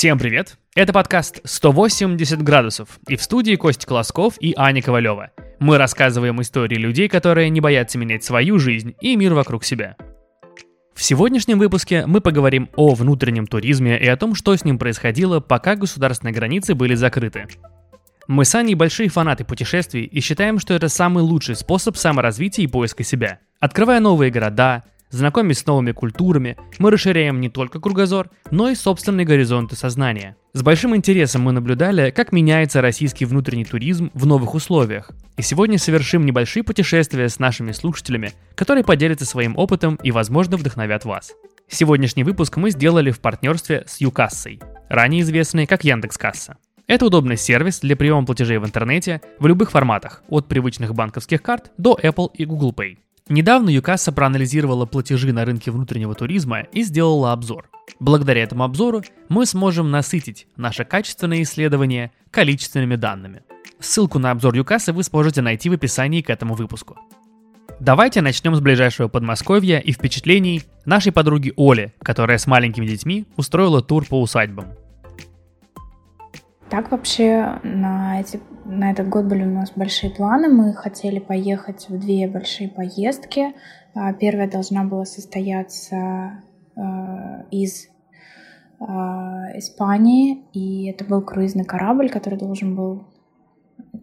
Всем привет! Это подкаст «180 градусов» и в студии Костя Колосков и Аня Ковалева. Мы рассказываем истории людей, которые не боятся менять свою жизнь и мир вокруг себя. В сегодняшнем выпуске мы поговорим о внутреннем туризме и о том, что с ним происходило, пока государственные границы были закрыты. Мы с Аней большие фанаты путешествий и считаем, что это самый лучший способ саморазвития и поиска себя. Открывая новые города, знакомясь с новыми культурами, мы расширяем не только кругозор, но и собственные горизонты сознания. С большим интересом мы наблюдали, как меняется российский внутренний туризм в новых условиях. И сегодня совершим небольшие путешествия с нашими слушателями, которые поделятся своим опытом и, возможно, вдохновят вас. Сегодняшний выпуск мы сделали в партнерстве с Юкассой, ранее известной как Яндекс.Касса. Это удобный сервис для приема платежей в интернете в любых форматах, от привычных банковских карт до Apple и Google Pay. Недавно Юкасса проанализировала платежи на рынке внутреннего туризма и сделала обзор. Благодаря этому обзору мы сможем насытить наше качественное исследование количественными данными. Ссылку на обзор Юкассы вы сможете найти в описании к этому выпуску. Давайте начнем с ближайшего Подмосковья и впечатлений нашей подруги Оли, которая с маленькими детьми устроила тур по усадьбам. Так вообще на, эти, на этот год были у нас большие планы. Мы хотели поехать в две большие поездки. А, первая должна была состояться э, из э, Испании, и это был круизный корабль, который должен был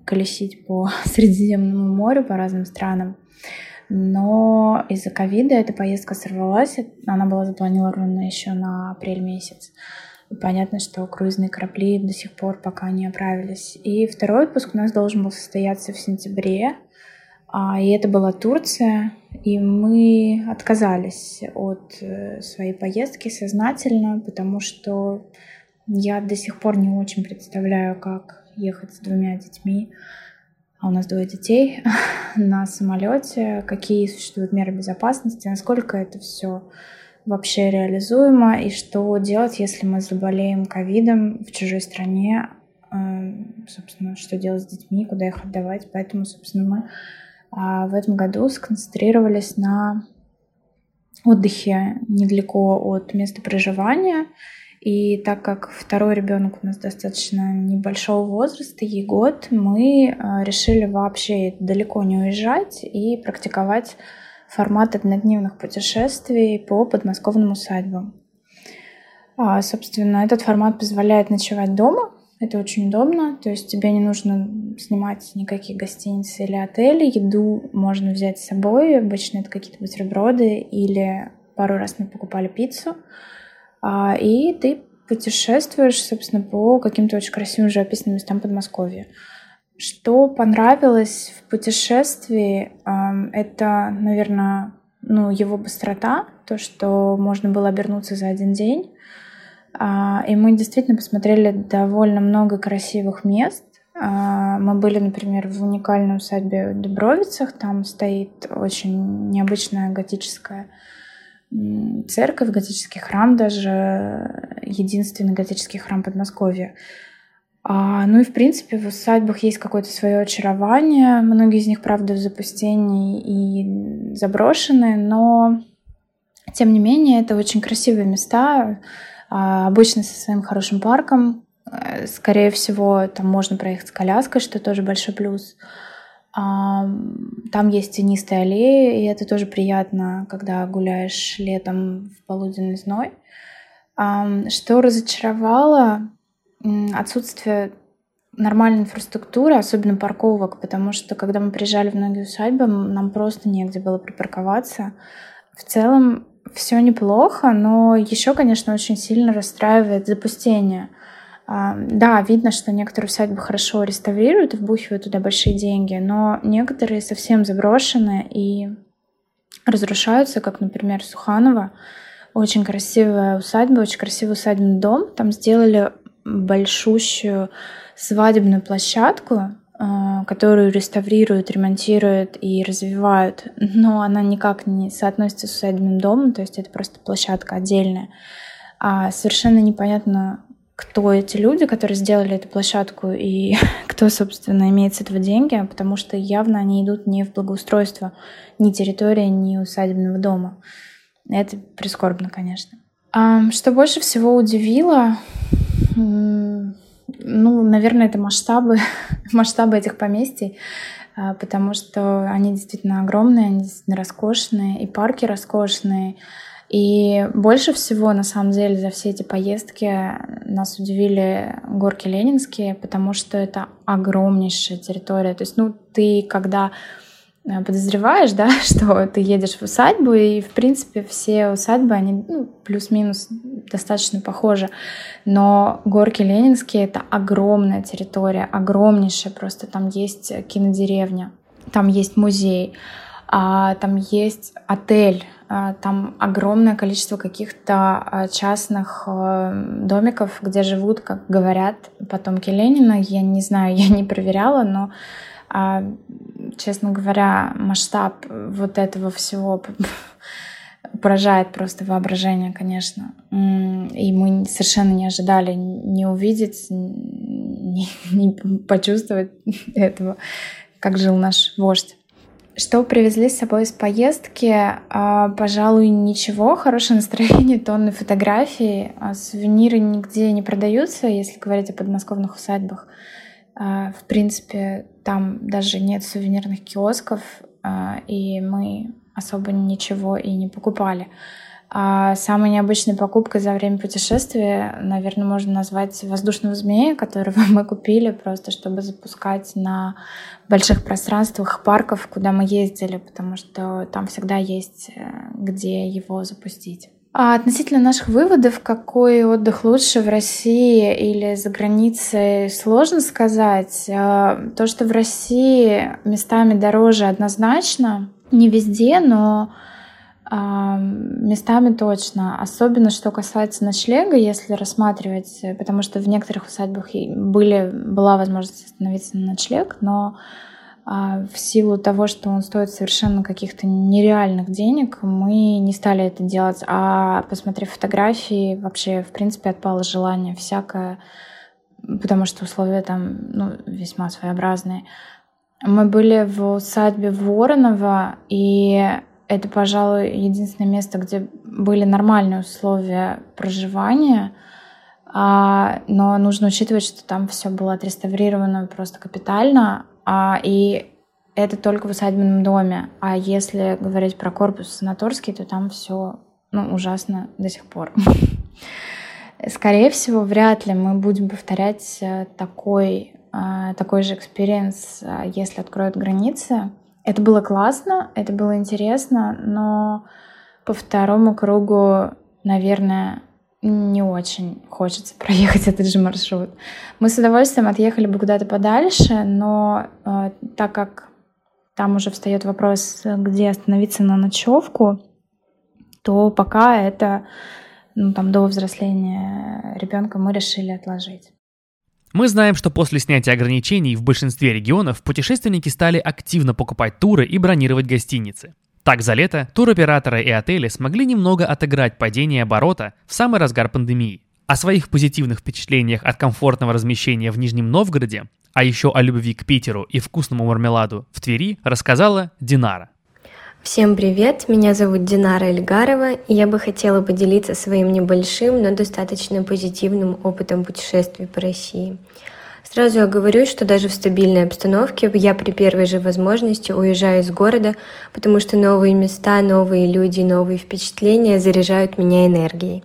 колесить по Средиземному морю, по разным странам. Но из-за ковида эта поездка сорвалась. Она была запланирована еще на апрель месяц. Понятно, что круизные корабли до сих пор пока не оправились. И второй отпуск у нас должен был состояться в сентябре. А, и это была Турция. И мы отказались от э, своей поездки сознательно, потому что я до сих пор не очень представляю, как ехать с двумя детьми, а у нас двое детей, на самолете, какие существуют меры безопасности, насколько это все вообще реализуемо и что делать, если мы заболеем ковидом в чужой стране, эм, собственно, что делать с детьми, куда их отдавать. Поэтому, собственно, мы а, в этом году сконцентрировались на отдыхе недалеко от места проживания. И так как второй ребенок у нас достаточно небольшого возраста, ей год, мы э, решили вообще далеко не уезжать и практиковать формат однодневных путешествий по подмосковным усадьбам. А, собственно, этот формат позволяет ночевать дома. Это очень удобно, то есть тебе не нужно снимать никакие гостиницы или отели. Еду можно взять с собой. Обычно это какие-то бутерброды или пару раз мы покупали пиццу. А, и ты путешествуешь, собственно, по каким-то очень красивым живописным местам Подмосковья. Что понравилось в путешествии, это, наверное, ну, его быстрота, то, что можно было обернуться за один день. А, и мы действительно посмотрели довольно много красивых мест. А, мы были, например, в уникальной усадьбе в Дубровицах. Там стоит очень необычная готическая церковь, готический храм даже, единственный готический храм Подмосковья. А, ну и, в принципе, в усадьбах есть какое-то свое очарование. Многие из них, правда, в запустении и заброшены, но, тем не менее, это очень красивые места, а, обычно со своим хорошим парком. Э, скорее всего, там можно проехать с коляской, что тоже большой плюс. А, там есть тенистые аллеи, и это тоже приятно, когда гуляешь летом в полуденный зной. Что разочаровало, отсутствие нормальной инфраструктуры, особенно парковок, потому что когда мы приезжали в многие усадьбы, нам просто негде было припарковаться. В целом все неплохо, но еще, конечно, очень сильно расстраивает запустение. А, да, видно, что некоторые усадьбы хорошо реставрируют и вбухивают туда большие деньги, но некоторые совсем заброшены и разрушаются, как, например, Суханова. Очень красивая усадьба, очень красивый усадебный дом. Там сделали большущую свадебную площадку, а, которую реставрируют, ремонтируют и развивают, но она никак не соотносится с усадебным домом, то есть это просто площадка отдельная. А совершенно непонятно, кто эти люди, которые сделали эту площадку и кто, собственно, имеет с этого деньги, потому что явно они идут не в благоустройство ни территории, ни усадебного дома. Это прискорбно, конечно. Что больше всего удивило, Ну, наверное, это масштабы, масштабы этих поместий, а, потому что они действительно огромные, они действительно роскошные, и парки роскошные. И больше всего, на самом деле, за все эти поездки нас удивили горки Ленинские, потому что это огромнейшая территория. То есть, ну, ты когда подозреваешь, да, что ты едешь в усадьбу, и, в принципе, все усадьбы, они ну, плюс-минус достаточно похожи. Но горки Ленинские — это огромная территория, огромнейшая, просто там есть кинодеревня, там есть музей, а, там есть отель, а, там огромное количество каких-то а, частных э, домиков, где живут, как говорят потомки Ленина. Я не знаю, я не проверяла, но честно говоря, масштаб вот этого всего поражает просто воображение, конечно. И мы совершенно не ожидали не увидеть, не, не почувствовать этого, как жил наш вождь. Что привезли с собой из поездки? А, пожалуй, ничего. Хорошее настроение, тонны фотографий. А сувениры нигде не продаются, если говорить о подмосковных усадьбах. А, в принципе, там даже нет сувенирных киосков, а, и мы особо ничего и не покупали. А самой необычной покупкой за время путешествия, наверное, можно назвать воздушного змея, которого мы купили просто, чтобы запускать на больших пространствах парков, куда мы ездили, потому что там всегда есть э, где его запустить. А относительно наших выводов, какой отдых лучше в России или за границей, сложно сказать. А, то, что в России местами дороже однозначно, не везде, но а, местами точно. Особенно, что касается ночлега, если рассматривать, потому что в некоторых усадьбах были, была возможность остановиться на ночлег, но в силу того, что он стоит совершенно каких-то нереальных денег, мы не стали это делать. А посмотрев фотографии, вообще, в принципе, отпало желание всякое, потому что условия там ну, весьма своеобразные. Мы были в усадьбе Воронова, и это, пожалуй, единственное место, где были нормальные условия проживания. А, но нужно учитывать, что там все было отреставрировано просто капитально, а, и это только в усадебном доме. А если говорить про корпус санаторский, то там все ну, ужасно до сих пор. Скорее всего, вряд ли мы будем повторять э, такой, э, такой же experience, э, если откроют границы. Это было классно, это было интересно, но по второму кругу, наверное, не очень хочется проехать этот же маршрут. Мы с удовольствием отъехали бы куда-то подальше, но э, так как там уже встает вопрос, где остановиться на ночевку, то пока это ну, там, до взросления ребенка мы решили отложить. Мы знаем, что после снятия ограничений в большинстве регионов путешественники стали активно покупать туры и бронировать гостиницы. Так, за лето туроператоры и отели смогли немного отыграть падение оборота в самый разгар пандемии. О своих позитивных впечатлениях от комфортного размещения в Нижнем Новгороде, а еще о любви к Питеру и вкусному мармеладу в Твери рассказала Динара. Всем привет, меня зовут Динара Эльгарова, и я бы хотела поделиться своим небольшим, но достаточно позитивным опытом путешествий по России. Сразу оговорюсь, что даже в стабильной обстановке я при первой же возможности уезжаю из города, потому что новые места, новые люди, новые впечатления заряжают меня энергией.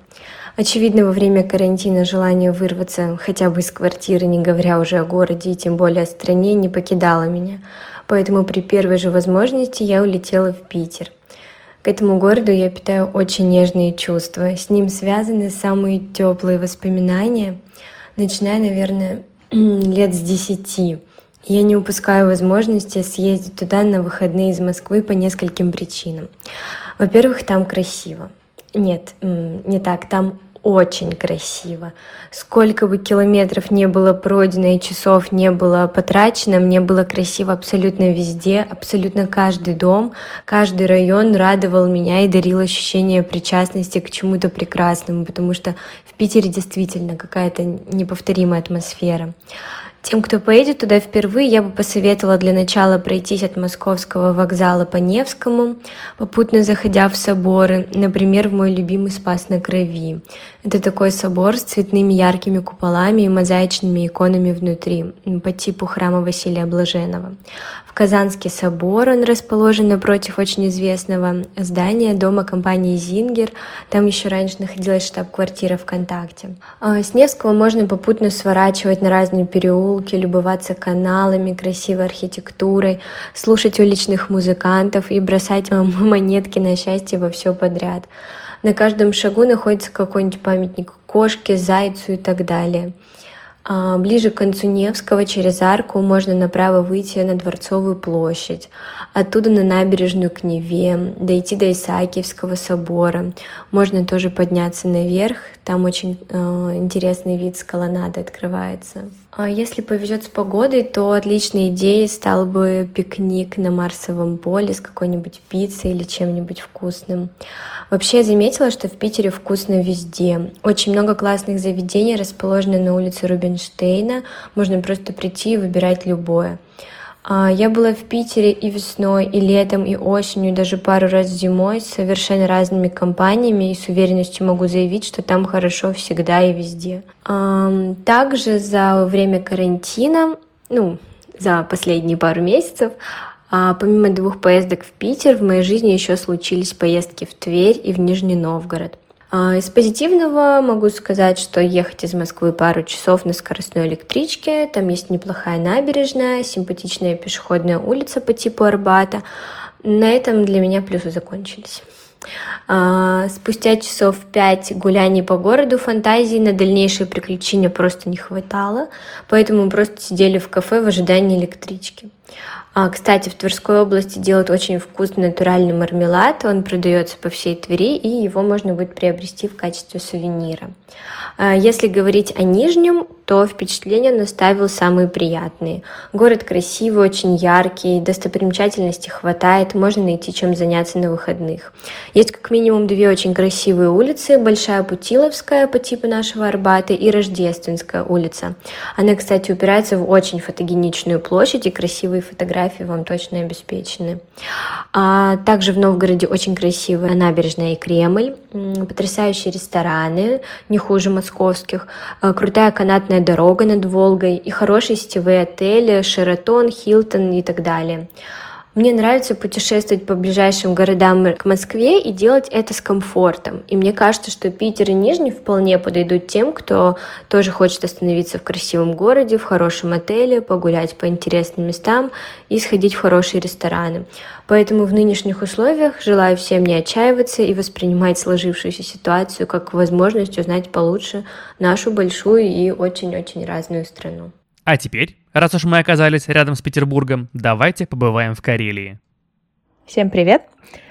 Очевидно, во время карантина желание вырваться хотя бы из квартиры, не говоря уже о городе и тем более о стране, не покидало меня. Поэтому при первой же возможности я улетела в Питер. К этому городу я питаю очень нежные чувства. С ним связаны самые теплые воспоминания, начиная, наверное, лет с десяти. Я не упускаю возможности съездить туда на выходные из Москвы по нескольким причинам. Во-первых, там красиво. Нет, не так, там очень красиво. Сколько бы километров не было пройдено и часов не было потрачено, мне было красиво абсолютно везде, абсолютно каждый дом, каждый район радовал меня и дарил ощущение причастности к чему-то прекрасному, потому что в Питере действительно какая-то неповторимая атмосфера. Тем, кто поедет туда впервые, я бы посоветовала для начала пройтись от московского вокзала по Невскому, попутно заходя в соборы, например, в мой любимый Спас на Крови. Это такой собор с цветными яркими куполами и мозаичными иконами внутри, по типу храма Василия Блаженного. В Казанский собор он расположен напротив очень известного здания дома компании «Зингер». Там еще раньше находилась штаб-квартира ВКонтакте. А с Невского можно попутно сворачивать на разные переулки, любоваться каналами, красивой архитектурой, слушать уличных музыкантов и бросать монетки на счастье во все подряд. На каждом шагу находится какой-нибудь памятник кошке, зайцу и так далее. А, ближе к концу Невского через арку можно направо выйти на Дворцовую площадь, оттуда на набережную к Неве, дойти до Исаакиевского собора. Можно тоже подняться наверх, там очень э, интересный вид с колоннады открывается. А если повезет с погодой, то отличной идеей стал бы пикник на Марсовом поле с какой-нибудь пиццей или чем-нибудь вкусным. Вообще я заметила, что в Питере вкусно везде. Очень много классных заведений расположены на улице Рубинштейна. Можно просто прийти и выбирать любое. А, я была в Питере и весной, и летом, и осенью, даже пару раз зимой с совершенно разными компаниями, и с уверенностью могу заявить, что там хорошо всегда и везде. Также за время карантина, ну, за последние пару месяцев, а помимо двух поездок в Питер, в моей жизни еще случились поездки в Тверь и в Нижний Новгород. А, из позитивного могу сказать, что ехать из Москвы пару часов на скоростной электричке, там есть неплохая набережная, симпатичная пешеходная улица по типу Арбата. На этом для меня плюсы закончились. А, спустя часов пять гуляний по городу фантазии на дальнейшие приключения просто не хватало, поэтому мы просто сидели в кафе в ожидании электрички. А, кстати, в Тверской области делают очень вкусный натуральный мармелад. Он продается по всей Твери, и его можно будет приобрести в качестве сувенира. А, если говорить о Нижнем, то впечатления он оставил самые приятные. Город красивый, очень яркий, достопримечательностей хватает, можно найти чем заняться на выходных. Есть как минимум две очень красивые улицы, Большая Путиловская по типу нашего Арбата и Рождественская улица. Она, кстати, упирается в очень фотогеничную площадь, и красивые фотографии вам точно обеспечены. А также в Новгороде очень красивая набережная и Кремль, потрясающие рестораны, не хуже московских, а, крутая канатная дорога над Волгой и хорошие сетевые отели, Шератон, Хилтон и так далее. Мне нравится путешествовать по ближайшим городам к Москве и делать это с комфортом. И мне кажется, что Питер и Нижний вполне подойдут тем, кто тоже хочет остановиться в красивом городе, в хорошем отеле, погулять по интересным местам и сходить в хорошие рестораны. Поэтому в нынешних условиях желаю всем не отчаиваться и воспринимать сложившуюся ситуацию как возможность узнать получше нашу большую и очень-очень разную страну. А теперь, раз уж мы оказались рядом с Петербургом, давайте побываем в Карелии. Всем привет!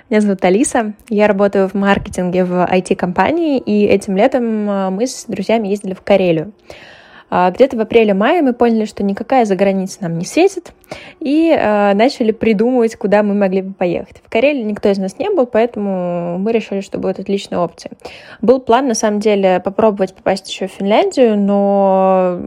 Меня зовут Алиса, я работаю в маркетинге в IT-компании, и этим летом э, мы с друзьями ездили в Карелию. А, где-то в апреле-мае мы поняли, что никакая заграница нам не светит, и э, начали придумывать, куда мы могли бы поехать. В Карелии никто из нас не был, поэтому мы решили, что будет отличной опцией. Был план, на самом деле, попробовать попасть еще в Финляндию, но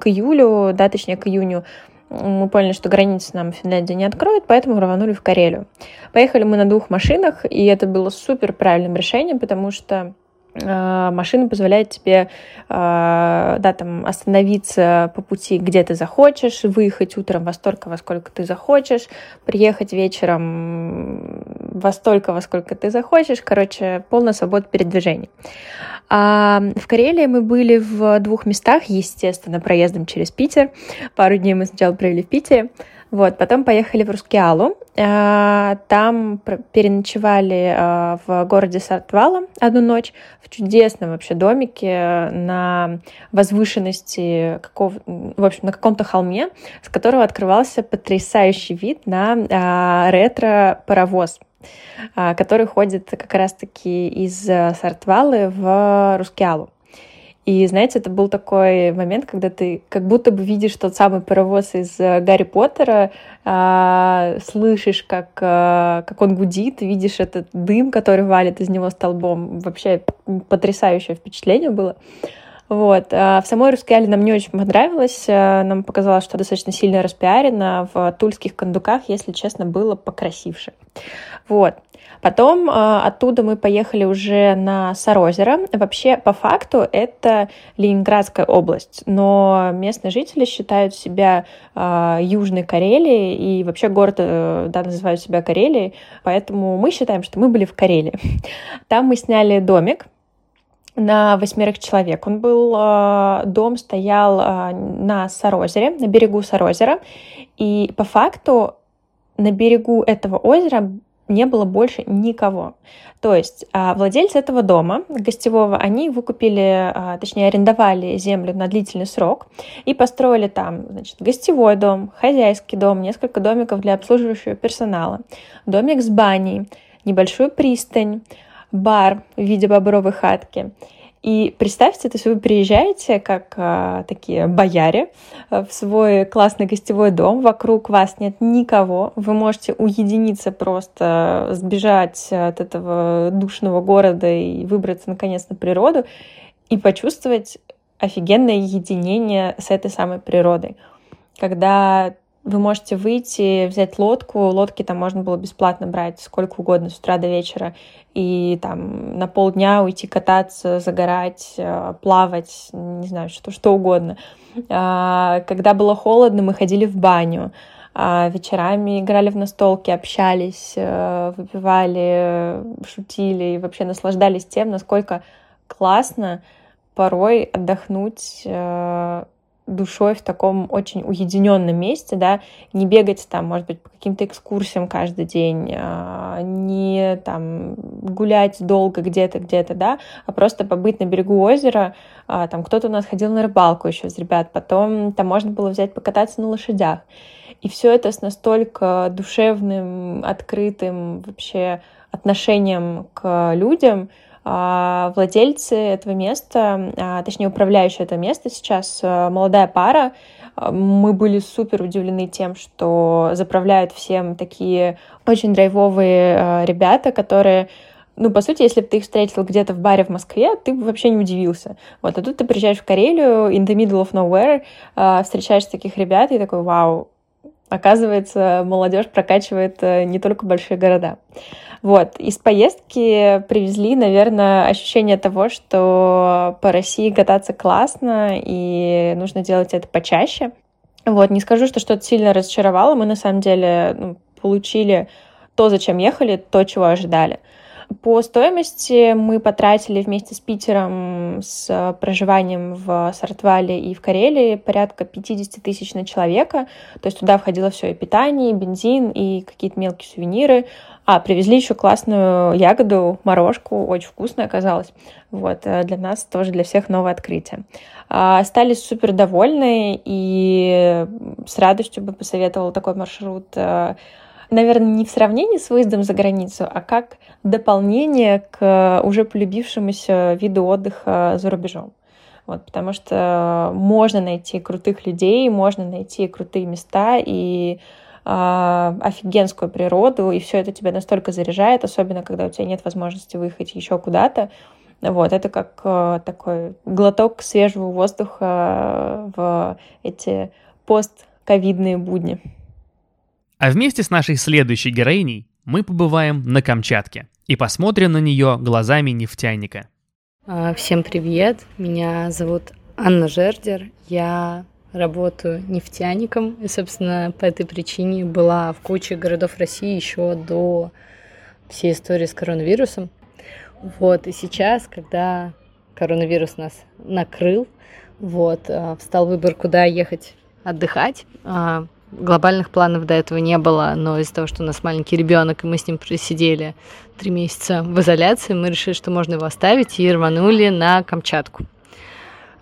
к июлю, да, точнее, к июню мы поняли, что границы нам Финляндия не откроет, поэтому рванули в Карелию. Поехали мы на двух машинах, и это было супер правильным решением, потому что машина позволяет тебе э, да, там, остановиться по пути, где ты захочешь, выехать утром во столько, во сколько ты захочешь, приехать вечером во столько, во сколько ты захочешь. Короче, полная свобода передвижения. А в Карелии мы были в двух местах, естественно, проездом через Питер. Пару дней мы сначала провели в Питере, вот, потом поехали в Рускеалу. А, там переночевали а, в городе Сартвала одну ночь в чудесном вообще домике на возвышенности какого, в общем, на каком-то холме, с которого открывался потрясающий вид на а, ретро-паровоз который ходит как раз-таки из Сартвалы в Рускеалу. И, знаете, это был такой момент, когда ты как будто бы видишь тот самый паровоз из э, Гарри Поттера, а, слышишь, как, а, как он гудит, видишь этот дым, который валит из него столбом. Вообще потрясающее впечатление было. Вот. А в самой Рускеале нам не очень понравилось. А, нам показалось, что достаточно сильно распиарено. В тульских кондуках, если честно, было покрасивше. Вот. Потом а, оттуда мы поехали уже на Сарозеро. Вообще, по факту, это Ленинградская область, но местные жители считают себя Южной Карелией, и вообще город э, да, называют себя Карелией, поэтому мы считаем, что мы были в Карелии. Там мы сняли домик, на восьмерых человек. Он был, а, дом стоял а, на Сарозере, на берегу Сарозера, и по факту на берегу этого озера не было больше никого. То есть а, владельцы этого дома гостевого, они выкупили, точнее арендовали землю на длительный срок и построили там значит, гостевой дом, хозяйский дом, несколько домиков для обслуживающего персонала, домик с баней, небольшую пристань, бар в виде бобровой хатки. И представьте, то есть вы приезжаете как а, такие бояре а, в свой классный гостевой дом, вокруг вас нет никого, вы можете уединиться просто, сбежать от этого душного города и выбраться наконец на природу и почувствовать офигенное единение с этой самой природой. Когда вы можете выйти, взять лодку, лодки там можно было бесплатно брать сколько угодно с утра до вечера, и там на полдня уйти кататься, загорать, э, плавать, не знаю, что, что угодно. А, когда было холодно, мы ходили в баню, а вечерами играли в настолки, общались, э, выпивали, шутили и вообще наслаждались тем, насколько классно порой отдохнуть э, душой в таком очень уединенном месте, да, не бегать там, может быть, по каким-то экскурсиям каждый день, а, не там гулять долго где-то, где-то, да, а просто побыть на берегу озера, а, там кто-то у нас ходил на рыбалку еще с ребят, потом там можно было взять покататься на лошадях. И все это с настолько душевным, открытым вообще отношением к людям, владельцы этого места, а, точнее управляющие это место сейчас, а, молодая пара, мы были супер удивлены тем, что заправляют всем такие очень драйвовые ребята, которые ну, по сути, если бы ты их встретил где-то в баре в Москве, ты бы вообще не удивился. Вот, а тут ты приезжаешь в Карелию, in the middle of nowhere, встречаешь таких ребят и такой, вау, оказывается, молодежь прокачивает э, не только большие города. Вот, из поездки привезли, наверное, ощущение того, что по России кататься классно, и нужно делать это почаще. Вот, не скажу, что что-то сильно разочаровало, мы на самом деле ну, получили то, зачем ехали, то, чего ожидали. По стоимости мы потратили вместе с Питером с проживанием в Сартвале и в Карелии порядка 50 тысяч на человека. То есть туда входило все и питание, и бензин, и какие-то мелкие сувениры. А, привезли еще классную ягоду, морожку, очень вкусная оказалась. Вот, э, для нас тоже, для всех новое открытие. А, остались супер довольны и с радостью бы посоветовала такой маршрут э, наверное, не в сравнении с выездом за границу, а как дополнение к уже полюбившемуся виду отдыха за рубежом. Вот, потому что можно найти крутых людей, можно найти крутые места и э, офигенскую природу, и все это тебя настолько заряжает, особенно когда у тебя нет возможности выехать еще куда-то. Вот, это как э, такой глоток свежего воздуха в эти постковидные будни. А вместе с нашей следующей героиней мы побываем на Камчатке и посмотрим на нее глазами нефтяника. А, всем привет, меня зовут Анна Жердер, я работаю нефтяником и, собственно, по этой причине была в куче городов России еще до всей истории с коронавирусом. Вот, и сейчас, когда коронавирус нас накрыл, вот, а, встал выбор, куда ехать отдыхать. Глобальных планов до этого не было, но из-за того, что у нас маленький ребенок, и мы с ним просидели три месяца в изоляции, мы решили, что можно его оставить, и рванули на Камчатку.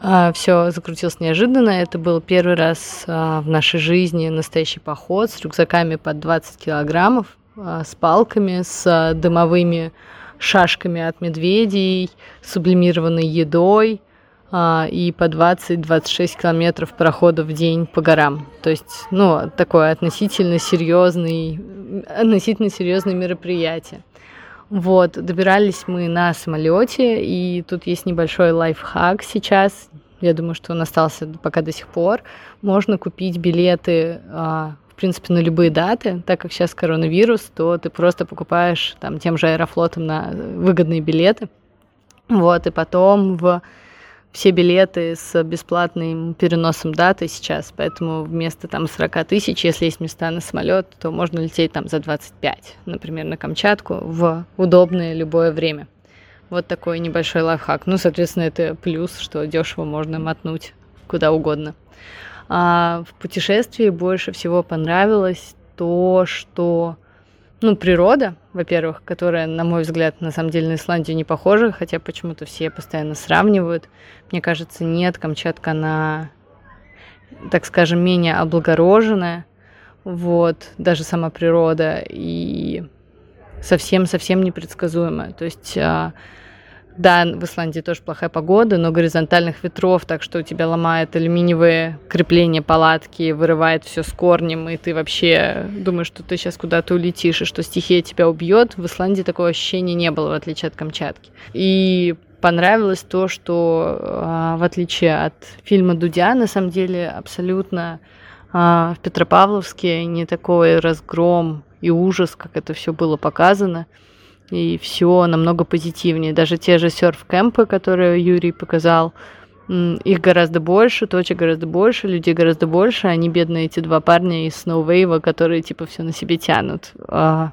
А, Все закрутилось неожиданно. Это был первый раз а, в нашей жизни настоящий поход с рюкзаками под 20 килограммов, а, с палками, с дымовыми шашками от медведей, сублимированной едой – и по 20-26 километров прохода в день по горам. То есть, ну, такое относительно серьезный, относительно серьезное мероприятие. Вот, добирались мы на самолете, и тут есть небольшой лайфхак сейчас. Я думаю, что он остался пока до сих пор. Можно купить билеты а, в принципе, на любые даты, так как сейчас коронавирус, то ты просто покупаешь там тем же аэрофлотом на выгодные билеты. Вот, и потом в все билеты с бесплатным переносом даты сейчас, поэтому вместо там 40 тысяч, если есть места на самолет, то можно лететь там за 25, например, на Камчатку в удобное любое время. Вот такой небольшой лайфхак. Ну, соответственно, это плюс, что дешево можно мотнуть куда угодно. А в путешествии больше всего понравилось то, что ну, природа, во-первых, которая, на мой взгляд, на самом деле на Исландию не похожа, хотя почему-то все постоянно сравнивают. Мне кажется, нет, Камчатка, она, так скажем, менее облагороженная, вот, даже сама природа, и совсем-совсем непредсказуемая. То есть а, да, в Исландии тоже плохая погода, но горизонтальных ветров, так что у тебя ломает алюминиевые крепления палатки, вырывает все с корнем, и ты вообще думаешь, что ты сейчас куда-то улетишь, и что стихия тебя убьет. В Исландии такого ощущения не было, в отличие от Камчатки. И понравилось то, что а, в отличие от фильма Дудя, на самом деле абсолютно а, в Петропавловске не такой разгром и ужас, как это все было показано и все намного позитивнее. Даже те же серф-кемпы, которые Юрий показал, их гораздо больше, точек гораздо больше, людей гораздо больше. Они бедные, эти два парня из Snowwave, которые типа все на себе тянут. А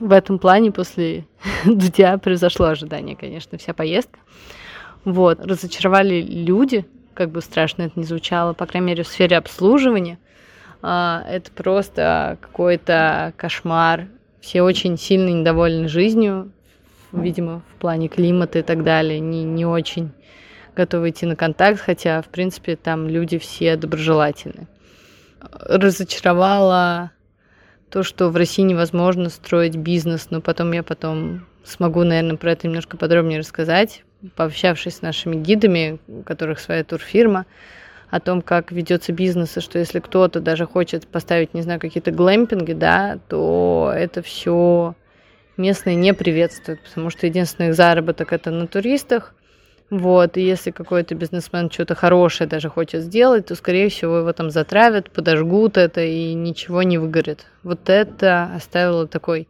в этом плане после Дудя произошло ожидание, конечно, вся поездка. Вот, разочаровали люди, как бы страшно это ни звучало, по крайней мере, в сфере обслуживания. А, это просто какой-то кошмар все очень сильно недовольны жизнью, видимо, в плане климата и так далее, не, не очень готовы идти на контакт, хотя, в принципе, там люди все доброжелательны. Разочаровало то, что в России невозможно строить бизнес, но потом я потом смогу, наверное, про это немножко подробнее рассказать, пообщавшись с нашими гидами, у которых своя турфирма, о том, как ведется бизнес, и что если кто-то даже хочет поставить, не знаю, какие-то глэмпинги, да, то это все местные не приветствуют, потому что единственный их заработок это на туристах. Вот, и если какой-то бизнесмен что-то хорошее даже хочет сделать, то, скорее всего, его там затравят, подожгут это и ничего не выгорит. Вот это оставило такой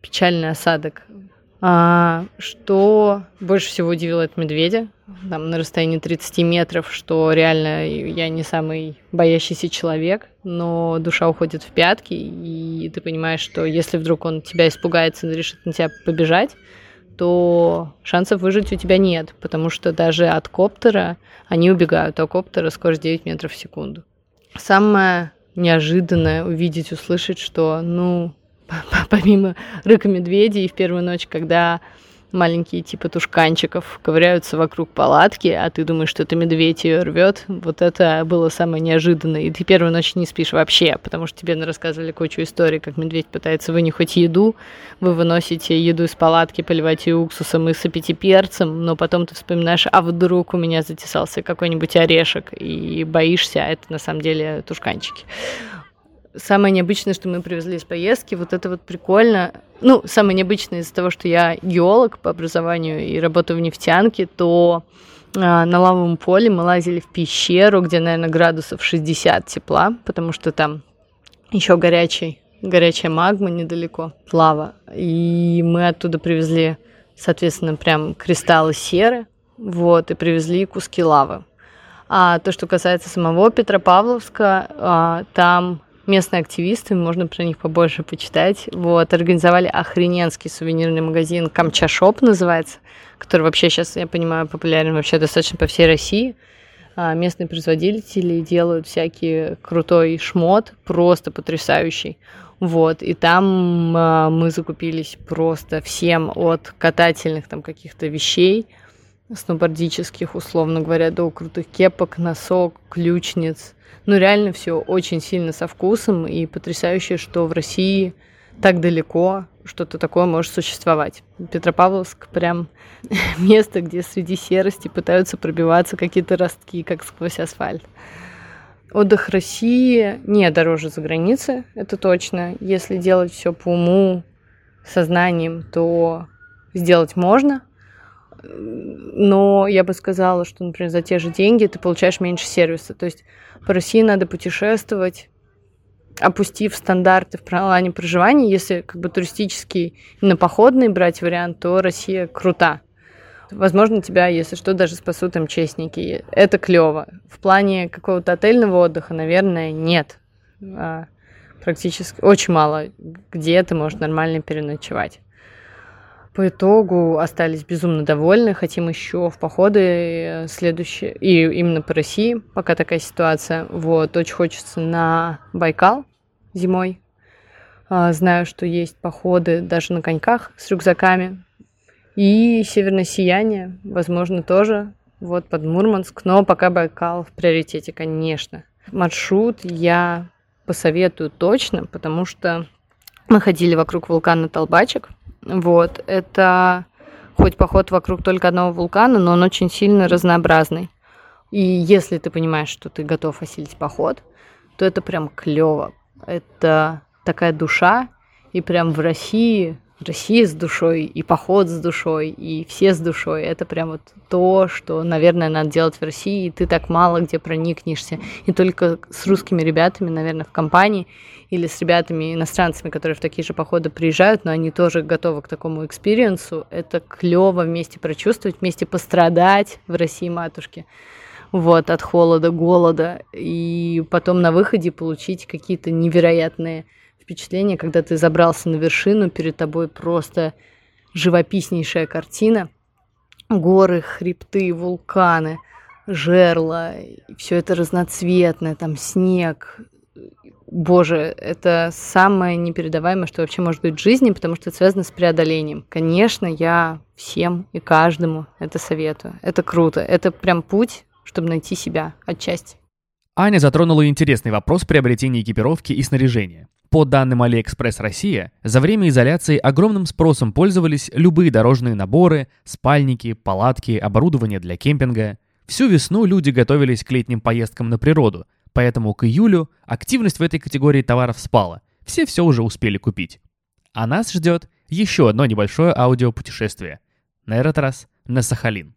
печальный осадок а, что больше всего удивило от медведя, там на расстоянии 30 метров, что реально я не самый боящийся человек, но душа уходит в пятки, и ты понимаешь, что если вдруг он тебя испугается и решит на тебя побежать, то шансов выжить у тебя нет, потому что даже от коптера они убегают, а коптера скорость 9 метров в секунду. Самое неожиданное увидеть, услышать, что, ну, помимо рыка медведей в первую ночь, когда маленькие типа тушканчиков ковыряются вокруг палатки, а ты думаешь, что это медведь ее рвет. Вот это было самое неожиданное. И ты первую ночь не спишь вообще, потому что тебе рассказывали кучу историй, как медведь пытается вынюхать еду. Вы выносите еду из палатки, поливаете ее уксусом и сыпите перцем, но потом ты вспоминаешь, а вдруг у меня затесался какой-нибудь орешек, и боишься, а это на самом деле тушканчики самое необычное, что мы привезли из поездки, вот это вот прикольно. Ну, самое необычное из-за того, что я геолог по образованию и работаю в нефтянке, то а, на лавовом поле мы лазили в пещеру, где, наверное, градусов 60 тепла, потому что там еще горячий, горячая магма недалеко, лава. И мы оттуда привезли, соответственно, прям кристаллы серы, вот, и привезли куски лавы. А то, что касается самого Петропавловска, а, там местные активисты, можно про них побольше почитать. Вот, организовали охрененский сувенирный магазин Камчашоп называется, который вообще сейчас, я понимаю, популярен вообще достаточно по всей России. А, местные производители делают всякий крутой шмот, просто потрясающий. Вот, и там а, мы закупились просто всем от катательных там каких-то вещей, сноубордических, условно говоря, до крутых кепок, носок, ключниц, ну, реально все очень сильно со вкусом и потрясающе, что в России так далеко что-то такое может существовать. Петропавловск прям место, где среди серости пытаются пробиваться какие-то ростки, как сквозь асфальт. Отдых России не дороже за границей, это точно. Если делать все по уму, сознанием, то сделать можно. Но я бы сказала, что, например, за те же деньги ты получаешь меньше сервиса. То есть по России надо путешествовать, опустив стандарты в плане проживания. Если как бы туристический на походный брать вариант, то Россия крута. Возможно, тебя, если что, даже спасут МЧСники. Это клево. В плане какого-то отельного отдыха, наверное, нет. А, практически очень мало где ты можешь нормально переночевать. По итогу остались безумно довольны, хотим еще в походы э, следующие, и именно по России, пока такая ситуация. Вот, очень хочется на Байкал зимой. А, знаю, что есть походы даже на коньках с рюкзаками. И северное сияние, возможно, тоже вот под Мурманск, но пока Байкал в приоритете, конечно. Маршрут я посоветую точно, потому что мы ходили вокруг вулкана Толбачек. Вот, это хоть поход вокруг только одного вулкана, но он очень сильно разнообразный. И если ты понимаешь, что ты готов осилить поход, то это прям клево. Это такая душа, и прям в России Россия с душой, и поход с душой, и все с душой. Это прям вот то, что, наверное, надо делать в России, и ты так мало где проникнешься. И только с русскими ребятами, наверное, в компании или с ребятами, иностранцами, которые в такие же походы приезжают, но они тоже готовы к такому experience у. Это клево вместе прочувствовать, вместе пострадать в России матушке вот, от холода, голода, и потом на выходе получить какие-то невероятные впечатление, когда ты забрался на вершину, перед тобой просто живописнейшая картина. Горы, хребты, вулканы, жерла, все это разноцветное, там снег. Боже, это самое непередаваемое, что вообще может быть в жизни, потому что это связано с преодолением. Конечно, я всем и каждому это советую. Это круто. Это прям путь, чтобы найти себя отчасти. Аня затронула интересный вопрос приобретения экипировки и снаряжения. По данным AliExpress Россия, за время изоляции огромным спросом пользовались любые дорожные наборы, спальники, палатки, оборудование для кемпинга. Всю весну люди готовились к летним поездкам на природу, поэтому к июлю активность в этой категории товаров спала. Все все уже успели купить. А нас ждет еще одно небольшое аудиопутешествие. На этот раз на Сахалин.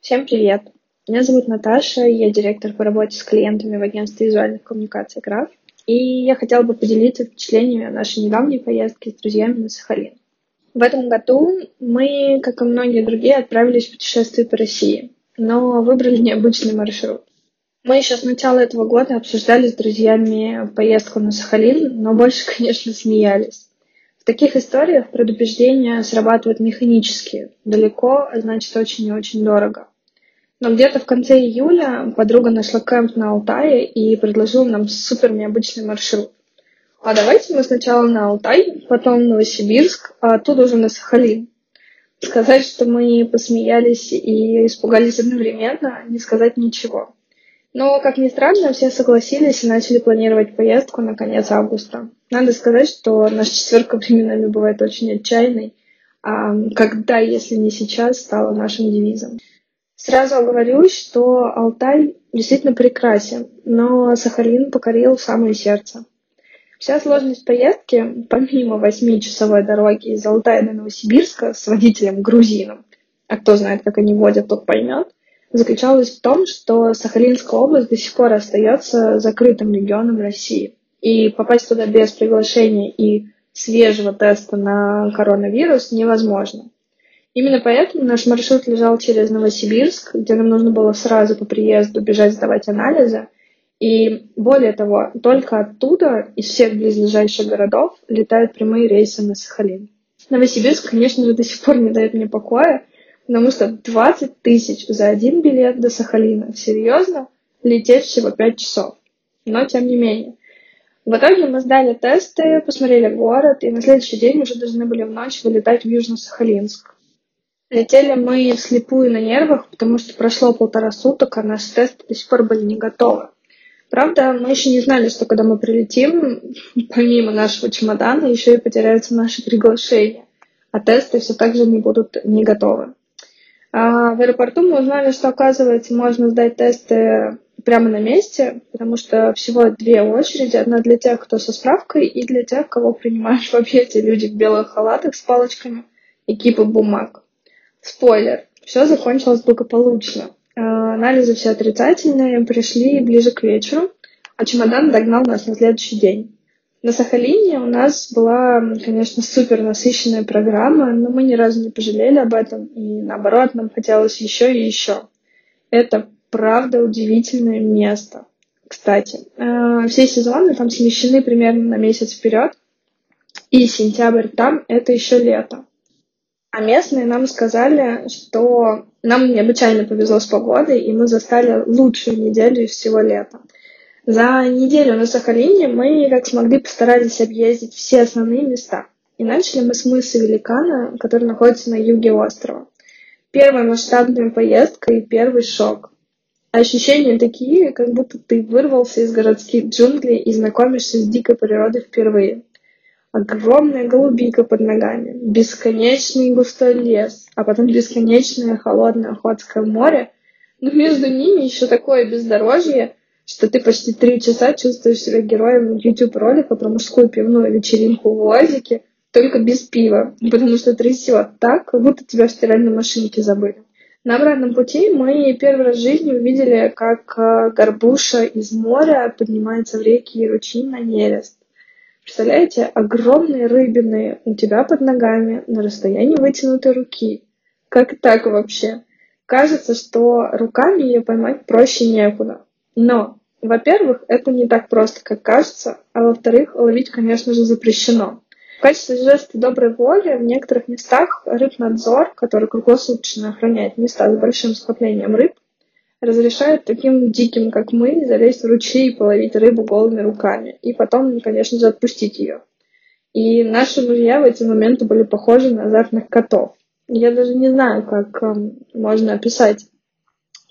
Всем привет! Меня зовут Наташа, я директор по работе с клиентами в агентстве визуальных коммуникаций «Граф». И я хотела бы поделиться впечатлениями о нашей недавней поездке с друзьями на Сахалин. В этом году мы, как и многие другие, отправились в путешествие по России, но выбрали необычный маршрут. Мы еще с начала этого года обсуждали с друзьями поездку на Сахалин, но больше, конечно, смеялись. В таких историях предупреждения срабатывают механически. Далеко, а значит очень и очень дорого. Но где-то в конце июля подруга нашла кемп на Алтае и предложила нам супер необычный маршрут. А давайте мы сначала на Алтай, потом Новосибирск, а оттуда уже на Сахалин. Сказать, что мы посмеялись и испугались одновременно, не сказать ничего. Но, как ни странно, все согласились и начали планировать поездку на конец августа. Надо сказать, что наша четверка временами бывает очень отчаянной, а когда, если не сейчас, стала нашим девизом. Сразу оговорюсь, что Алтай действительно прекрасен, но Сахалин покорил самое сердце. Вся сложность поездки, помимо восьмичасовой дороги из Алтая до Новосибирска с водителем-грузином, а кто знает, как они водят, тот поймет, заключалась в том, что Сахалинская область до сих пор остается закрытым регионом России. И попасть туда без приглашения и свежего теста на коронавирус невозможно. Именно поэтому наш маршрут лежал через Новосибирск, где нам нужно было сразу по приезду бежать сдавать анализы. И более того, только оттуда, из всех близлежащих городов, летают прямые рейсы на Сахалин. Новосибирск, конечно же, до сих пор не дает мне покоя, потому что 20 тысяч за один билет до Сахалина. Серьезно? Лететь всего 5 часов. Но тем не менее. В итоге мы сдали тесты, посмотрели город, и на следующий день уже должны были в ночь вылетать в Южно-Сахалинск. Летели мы вслепую на нервах, потому что прошло полтора суток, а наши тесты до сих пор были не готовы. Правда, мы еще не знали, что когда мы прилетим, помимо нашего чемодана, еще и потеряются наши приглашения, а тесты все так же не будут не готовы. А в аэропорту мы узнали, что, оказывается, можно сдать тесты прямо на месте, потому что всего две очереди. Одна для тех, кто со справкой, и для тех, кого принимают в объекте люди в белых халатах с палочками и кипы бумаг. Спойлер. Все закончилось благополучно. Э, анализы все отрицательные, пришли ближе к вечеру, а чемодан догнал нас на следующий день. На Сахалине у нас была, конечно, супер насыщенная программа, но мы ни разу не пожалели об этом, и наоборот, нам хотелось еще и еще. Это правда удивительное место. Кстати, э, все сезоны там смещены примерно на месяц вперед, и сентябрь там — это еще лето. А местные нам сказали, что нам необычайно повезло с погодой, и мы застали лучшую неделю из всего лета. За неделю на Сахалине мы, как смогли, постарались объездить все основные места. И начали мы с мыса Великана, который находится на юге острова. Первая масштабная поездка и первый шок. Ощущения такие, как будто ты вырвался из городских джунглей и знакомишься с дикой природой впервые. Огромная голубика под ногами, бесконечный густой лес, а потом бесконечное холодное Охотское море, но между ними еще такое бездорожье, что ты почти три часа чувствуешь себя героем YouTube-ролика про мужскую пивную вечеринку в УАЗике, только без пива, потому что трясет так, как будто тебя в стиральной машинке забыли. На обратном пути мы первый раз в жизни увидели, как э, горбуша из моря поднимается в реки и ручьи на нерест. Представляете, огромные рыбины у тебя под ногами на расстоянии вытянутой руки. Как так вообще? Кажется, что руками ее поймать проще некуда. Но, во-первых, это не так просто, как кажется, а во-вторых, ловить, конечно же, запрещено. В качестве жеста доброй воли в некоторых местах рыбнадзор, который круглосуточно охраняет места с большим скоплением рыб, разрешают таким диким, как мы, залезть в ручей и половить рыбу голыми руками. И потом, конечно же, отпустить ее. И наши мужья в эти моменты были похожи на азартных котов. Я даже не знаю, как э, можно описать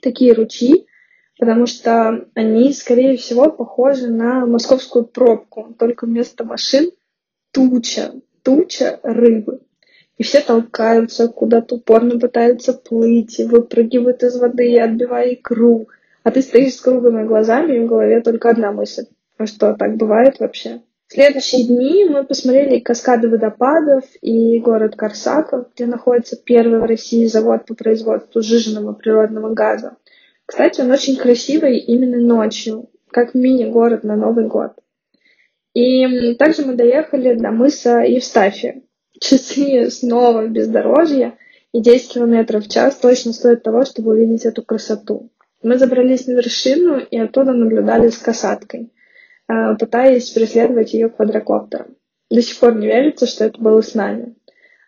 такие ручьи, потому что они, скорее всего, похожи на московскую пробку, только вместо машин туча, туча рыбы и все толкаются, куда-то упорно пытаются плыть, и выпрыгивают из воды, отбивая икру. А ты стоишь с круглыми глазами, и в голове только одна мысль. А что, так бывает вообще? В следующие дни мы посмотрели каскады водопадов и город Корсаков, где находится первый в России завод по производству сжиженного природного газа. Кстати, он очень красивый именно ночью, как мини-город на Новый год. И также мы доехали до мыса Евстафия, часы снова в бездорожье, и 10 километров в час точно стоит того, чтобы увидеть эту красоту. Мы забрались на вершину и оттуда наблюдали с касаткой, э, пытаясь преследовать ее квадрокоптером. До сих пор не верится, что это было с нами.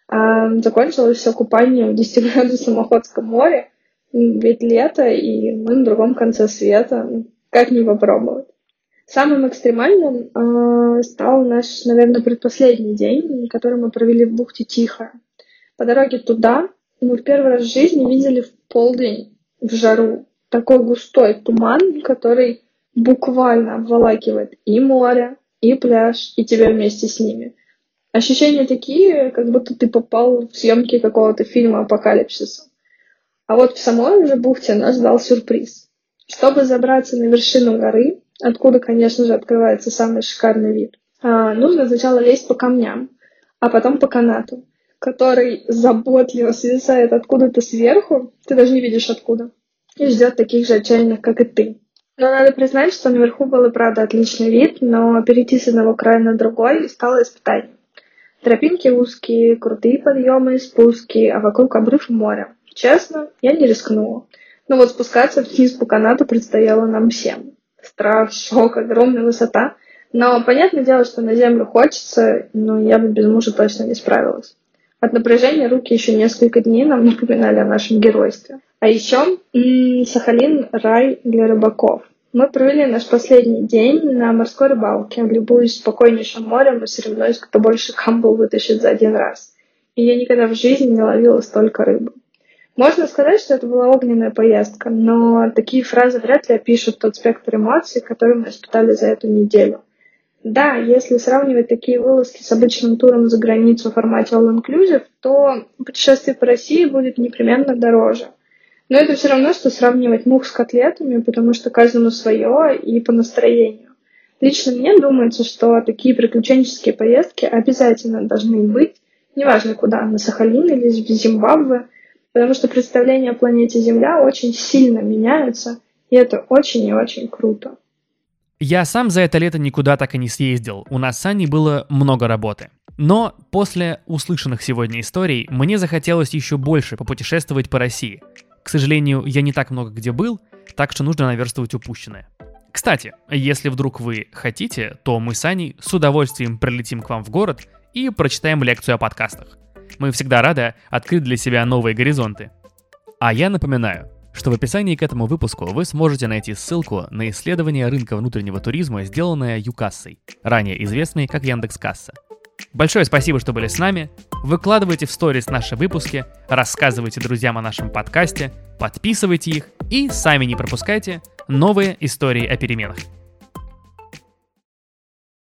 А закончилось все купание в 10-градусном Охотском море, ведь лето, и мы на другом конце света. Как не попробовать? Самым экстремальным э, стал наш, наверное, предпоследний день, который мы провели в бухте Тихо. По дороге туда мы в первый раз в жизни видели в полдень в жару такой густой туман, который буквально обволакивает и море, и пляж, и тебя вместе с ними. Ощущения такие, как будто ты попал в съемки какого-то фильма апокалипсиса. А вот в самой уже бухте нас ждал сюрприз. Чтобы забраться на вершину горы, откуда, конечно же, открывается самый шикарный вид. А, нужно сначала лезть по камням, а потом по канату, который заботливо свисает откуда-то сверху, ты даже не видишь откуда, и ждет таких же отчаянных, как и ты. Но надо признать, что наверху был и правда отличный вид, но перейти с одного края на другой стало испытанием. Тропинки узкие, крутые подъемы и спуски, а вокруг обрыв моря. Честно, я не рискнула. Но вот спускаться вниз по канату предстояло нам всем страх, шок, огромная высота. Но понятное дело, что на землю хочется, но я бы без мужа точно не справилась. От напряжения руки еще несколько дней нам напоминали о нашем геройстве. А еще Сахалин — рай для рыбаков. Мы провели наш последний день на морской рыбалке, любуясь спокойнейшим морем и соревнуясь, кто больше камбул вытащит за один раз. И я никогда в жизни не ловила столько рыбы. Можно сказать, что это была огненная поездка, но такие фразы вряд ли опишут тот спектр эмоций, которые мы испытали за эту неделю. Да, если сравнивать такие вылазки с обычным туром за границу в формате All Inclusive, то путешествие по России будет непременно дороже. Но это все равно, что сравнивать мух с котлетами, потому что каждому свое и по настроению. Лично мне думается, что такие приключенческие поездки обязательно должны быть, неважно куда, на Сахалин или в Зимбабве, потому что представления о планете Земля очень сильно меняются, и это очень и очень круто. Я сам за это лето никуда так и не съездил. У нас с Аней было много работы. Но после услышанных сегодня историй мне захотелось еще больше попутешествовать по России. К сожалению, я не так много где был, так что нужно наверстывать упущенное. Кстати, если вдруг вы хотите, то мы с Аней с удовольствием прилетим к вам в город и прочитаем лекцию о подкастах. Мы всегда рады открыть для себя новые горизонты. А я напоминаю, что в описании к этому выпуску вы сможете найти ссылку на исследование рынка внутреннего туризма, сделанное Юкассой, ранее известной как Яндекс.Касса. Большое спасибо, что были с нами. Выкладывайте в сторис наши выпуски, рассказывайте друзьям о нашем подкасте, подписывайте их и сами не пропускайте новые истории о переменах.